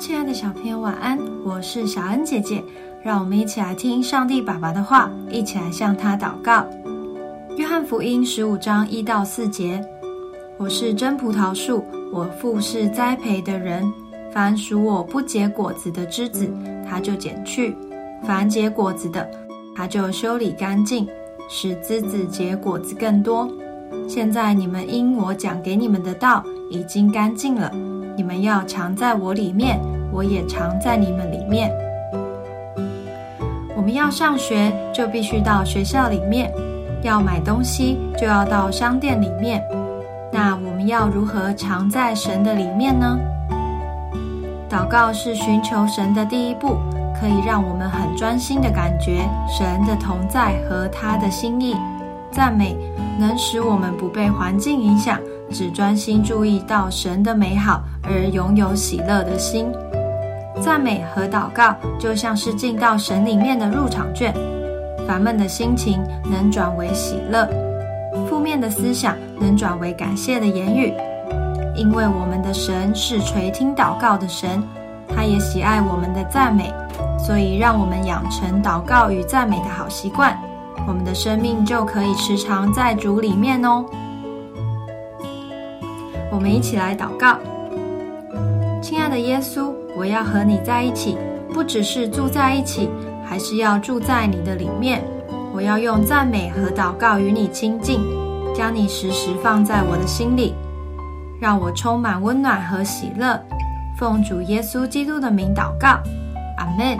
亲爱的小朋友，晚安！我是小恩姐姐，让我们一起来听上帝爸爸的话，一起来向他祷告。约翰福音十五章一到四节：我是真葡萄树，我父是栽培的人。凡属我不结果子的枝子，他就剪去；凡结果子的，他就修理干净，使枝子结果子更多。现在你们因我讲给你们的道已经干净了。你们要藏在我里面，我也藏在你们里面。我们要上学，就必须到学校里面；要买东西，就要到商店里面。那我们要如何藏在神的里面呢？祷告是寻求神的第一步，可以让我们很专心的感觉神的同在和他的心意。赞美能使我们不被环境影响。只专心注意到神的美好，而拥有喜乐的心。赞美和祷告就像是进到神里面的入场券。烦闷的心情能转为喜乐，负面的思想能转为感谢的言语。因为我们的神是垂听祷告的神，他也喜爱我们的赞美，所以让我们养成祷告与赞美的好习惯，我们的生命就可以时常在主里面哦。我们一起来祷告，亲爱的耶稣，我要和你在一起，不只是住在一起，还是要住在你的里面。我要用赞美和祷告与你亲近，将你时时放在我的心里，让我充满温暖和喜乐。奉主耶稣基督的名祷告，阿门。